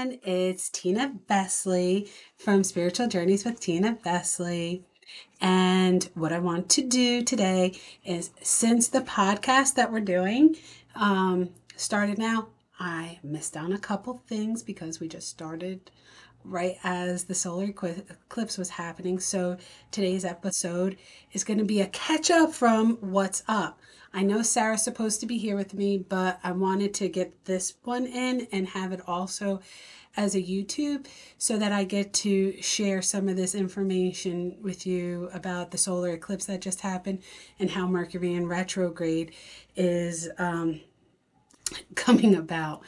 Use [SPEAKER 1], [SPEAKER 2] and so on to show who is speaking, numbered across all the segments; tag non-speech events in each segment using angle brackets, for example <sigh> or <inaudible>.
[SPEAKER 1] everyone. It's Tina Vesley from Spiritual Journeys with Tina Vesley. And what I want to do today is since the podcast that we're doing um, started now, I missed on a couple things because we just started right as the solar eclipse was happening. So today's episode is going to be a catch up from what's up. I know Sarah's supposed to be here with me, but I wanted to get this one in and have it also as a YouTube so that I get to share some of this information with you about the solar eclipse that just happened and how Mercury in retrograde is um, <laughs> coming about.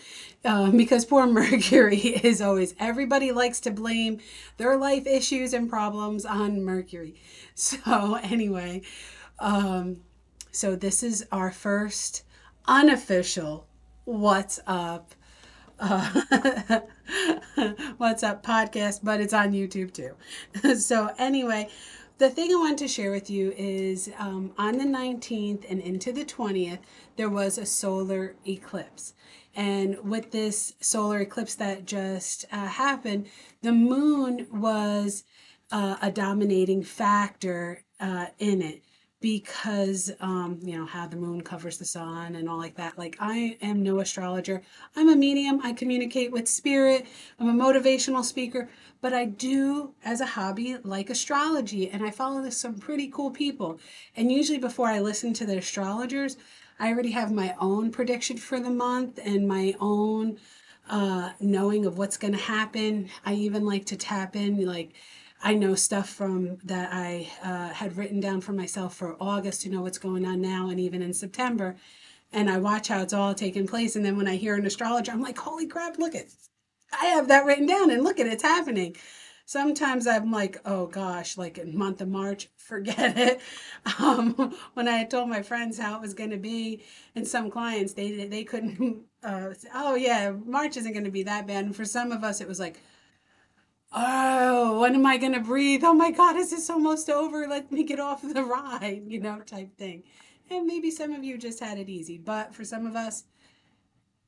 [SPEAKER 1] Um, because poor <laughs> Mercury is always, everybody likes to blame their life issues and problems on Mercury. <laughs> So, anyway, um, so this is our first unofficial What's Up uh, <laughs> What's Up podcast, but it's on YouTube too. <laughs> so anyway, the thing I want to share with you is um, on the 19th and into the 20th, there was a solar eclipse. And with this solar eclipse that just uh, happened, the moon was uh, a dominating factor uh, in it because um, you know how the moon covers the sun and all like that like i am no astrologer. I'm a medium. I communicate with spirit. I'm a motivational speaker. But i do as a hobby like astrology and i follow some pretty cool people. And usually before i listen to the astrologers i already have my own prediction for the month and my own uh, knowing of what's going to happen. I even like to tap in like I know stuff from that I uh, had written down for myself for August to know what's going on now and even in September. And I watch how it's all taking place. And then when I hear an astrologer, I'm like, holy crap, look at I have that written down and look at it's happening. Sometimes I'm like, oh gosh, like in month of March, <laughs> forget it. Um, when I told my friends how it was going to be, and some clients, they they couldn't. <laughs> Uh, oh yeah, March isn't going to be that bad. And for some of us, it was like, oh, when am I going to breathe? Oh my God, is this almost over? Let me get off the ride, you know, type thing. And maybe some of you just had it easy, but for some of us,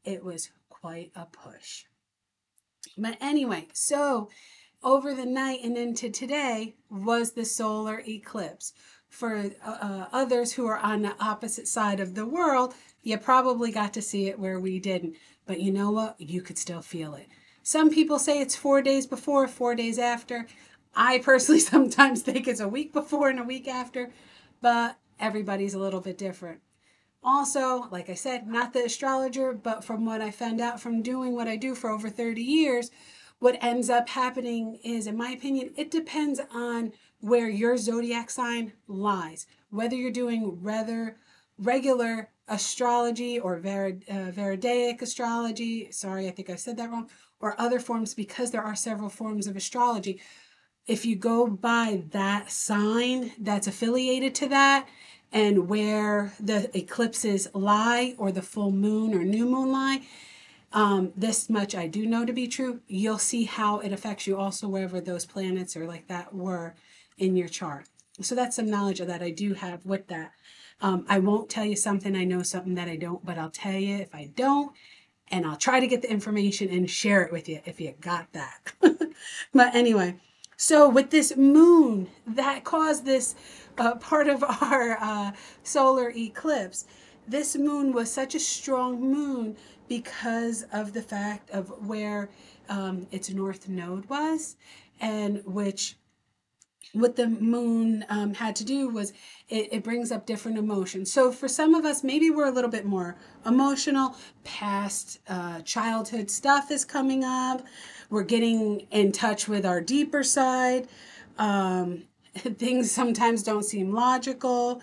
[SPEAKER 1] it was quite a push. But anyway, so over the night and into today was the solar eclipse. For uh, uh others who are on the opposite side of the world, you probably got to see it where we didn't. But you know what? You could still feel it. Some people say it's four days before, four days after. I personally <laughs> sometimes think it's a week before and a week after, but everybody's a little bit different. Also, like I said, not the astrologer, but from what I found out from doing what I do for over 30 years, what ends up happening is, in my opinion, it depends on where your zodiac sign lies. Whether you're doing rather regular astrology or Ver, uh, Veridaic astrology, sorry, I think I said that wrong, or other forms because there are several forms of astrology. If you go by that sign that's affiliated to that and where the eclipses lie or the full moon or new moon lie, um, this much I do know to be true. You'll see how it affects you also wherever those planets or like that were in your chart. So that's some knowledge of that I do have with that. Um, I won't tell you something I know something that I don't, but I'll tell you if I don't, and I'll try to get the information and share it with you if you got that. <laughs> but anyway, so with this moon that caused this uh, part of <laughs> our uh, solar eclipse, this moon was such a strong moon because of the fact of where um, its north node was, and which what the moon um, had to do was it, it, brings up different emotions. So for some of us, maybe we're a little bit more emotional. Past uh, childhood stuff is coming up. We're getting in touch with our deeper side. Um, <laughs> things sometimes don't seem logical.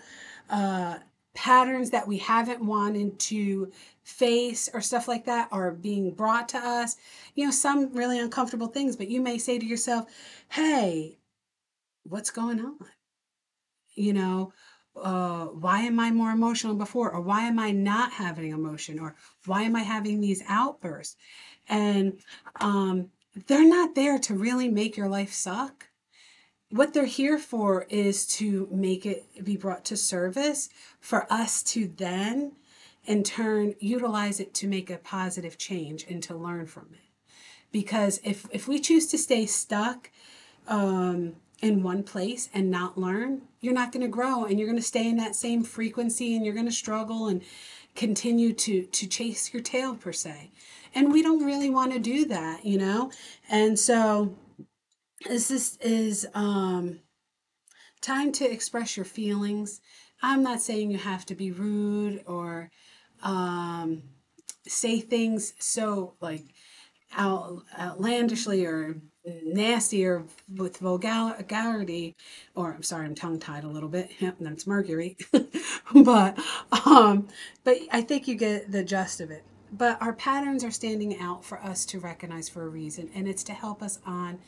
[SPEAKER 1] Uh, patterns that we haven't wanted to face or stuff like that are being brought to us. You know, some really uncomfortable things, but you may say to yourself, hey, what's going on? You know, uh, why am I more emotional before? Or why am I not having emotion? Or why am I having these outbursts? And um, they're not there to really make your life suck. What they're here for is to make it be brought to service for us to then, in turn, utilize it to make a positive change and to learn from it. because if if we choose to stay stuck um, in one place and not learn, you're not going to grow and you're going to stay in that same frequency and you're going to struggle and continue to to chase your tail per se. And we don't really want to do that, you know? And so this is, is um time to express your feelings. I'm not saying you have to be rude or um say things so like out, outlandishly or nasty or with vulgarity or I'm sorry I'm tongue tied a little bit. That's Mercury. <laughs> But um but I think you get the gist of it. But our patterns are standing out for us to recognize for a reason and it's to help us on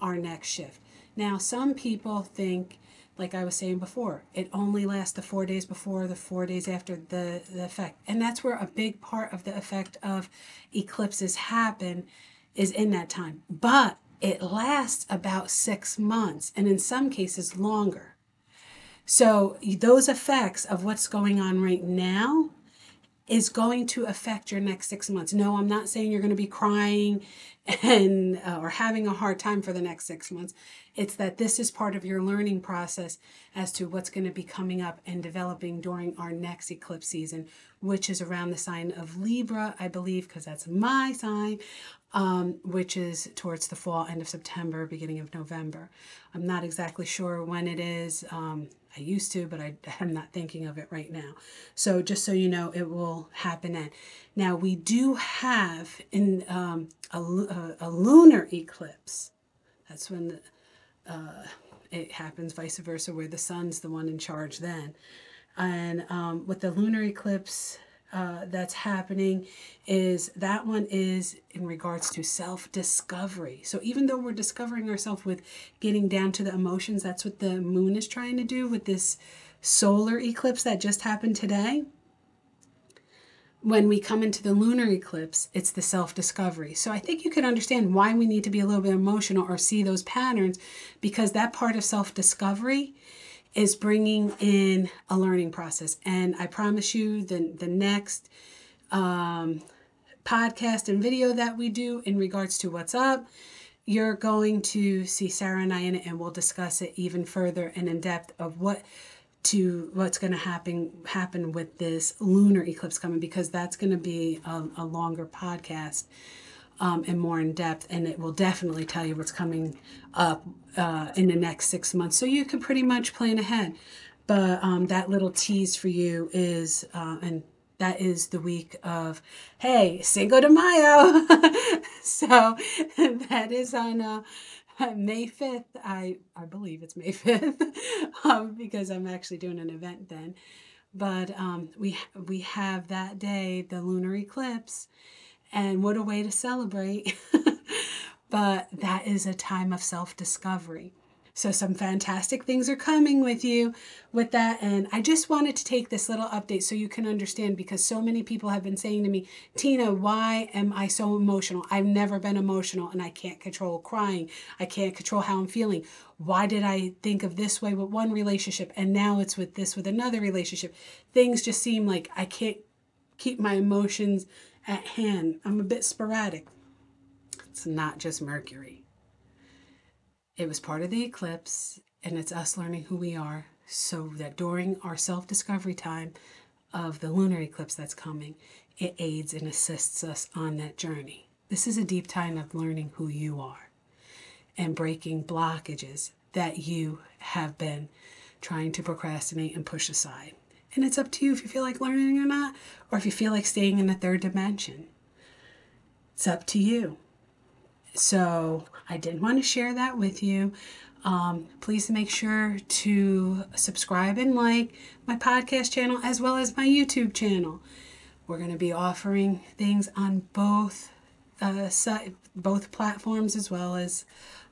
[SPEAKER 1] our next shift. Now some people think like I was saying before, it only lasts the four days before, the four days after the, the effect. And that's where a big part of the effect of eclipses happen is in that time. But it lasts about six months and in some cases longer. So those effects of what's going on right now is going to affect your next six months. No, I'm not saying you're going to be crying <laughs> and uh, or having a hard time for the next six months. It's that this is part of your learning process as to what's going to be coming up and developing during our next eclipse season, which is around the sign of Libra, I believe, because that's my sign, um, which is towards the fall, end of September, beginning of November. I'm not exactly sure when it is. Um, I used to, but I, <laughs> am not thinking of it right now. So just so you know, it will happen then. Now we do have in um, a, a, a, lunar eclipse. That's when the, uh, it happens, vice versa, where the sun's the one in charge then. And um, with the lunar eclipse uh, that's happening is that one is in regards to self discovery. So even though we're discovering ourselves with getting down to the emotions, that's what the moon is trying to do with this solar eclipse that just happened today. When we come into the lunar eclipse, it's the self discovery. So I think you can understand why we need to be a little bit emotional or see those patterns because that part of self discovery is bringing in a learning process. And I promise you, the, the next um, podcast and video that we do in regards to what's up, you're going to see Sarah and I in it, and we'll discuss it even further and in depth of what to what's going to happen happen with this lunar eclipse coming because that's going to be a, a longer podcast um, and more in depth, and it will definitely tell you what's coming up uh, in the next six months. So you can pretty much plan ahead. But um, that little tease for you is, uh, and that is the week of, hey, Cinco de Mayo. <laughs> so <laughs> that is on uh, <laughs> May 5th. I, I believe it's May 5th um, because I'm actually doing an event then. But um, we, we have that day, the lunar eclipse and what a way to celebrate. <laughs> but that is a time of self discovery. So, some fantastic things are coming with you with that. And I just wanted to take this little update so you can understand because so many people have been saying to me, Tina, why am I so emotional? I've never been emotional and I can't control crying. I can't control how I'm feeling. Why did I think of this way with one relationship and now it's with this with another relationship? Things just seem like I can't keep my emotions at hand. I'm a bit sporadic. It's not just Mercury. It was part of the eclipse, and it's us learning who we are so that during our self discovery time of the lunar eclipse that's coming, it aids and assists us on that journey. This is a deep time of learning who you are and breaking blockages that you have been trying to procrastinate and push aside. And it's up to you if you feel like learning or not, or if you feel like staying in the third dimension. It's up to you. So I did want to share that with you. Um, please make sure to subscribe and like my podcast channel as well as my YouTube channel. We're going to be offering things on both uh, both platforms as well as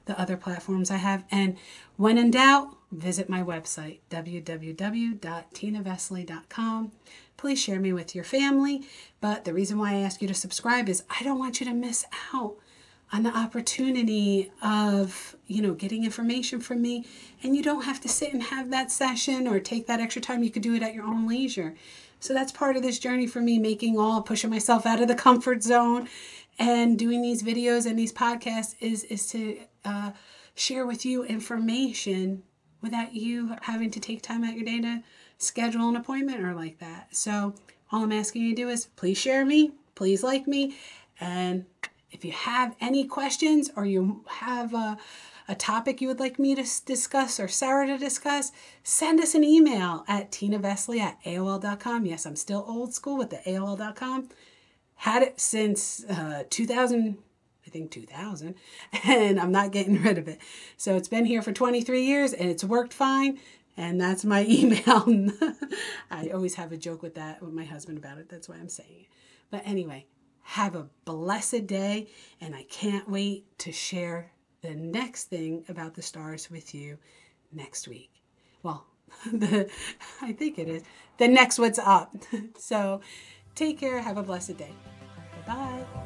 [SPEAKER 1] the other platforms I have. And when in doubt, visit my website, www.tinavesley.com. Please share me with your family. But the reason why I ask you to subscribe is I don't want you to miss out on the opportunity of you know getting information from me and you don't have to sit and have that session or take that extra time you could do it at your own leisure so that's part of this journey for me making all pushing myself out of the <laughs> comfort zone and doing these videos and these podcasts is is to uh, share with you information without you having to take time out your day to schedule an appointment or like that. So all I'm asking you to do is please share me, please like me, and if you have any questions or you have a, a topic you would like me to discuss or Sarah to discuss, send us an email at tinavesley at AOL.com. Yes, I'm still old school with the AOL.com. Had it since uh, 2000, I think 2000, <laughs> and I'm not getting rid of it. So it's been here for 23 years and it's worked fine. And that's my <laughs> email. <laughs> I always have a joke with that with my husband about it. That's why I'm saying it. But anyway, have a blessed day, and I can't wait to share the next thing about the stars with you next week. Well, the I think it is the next what's up. So take care, have a blessed day. Bye bye.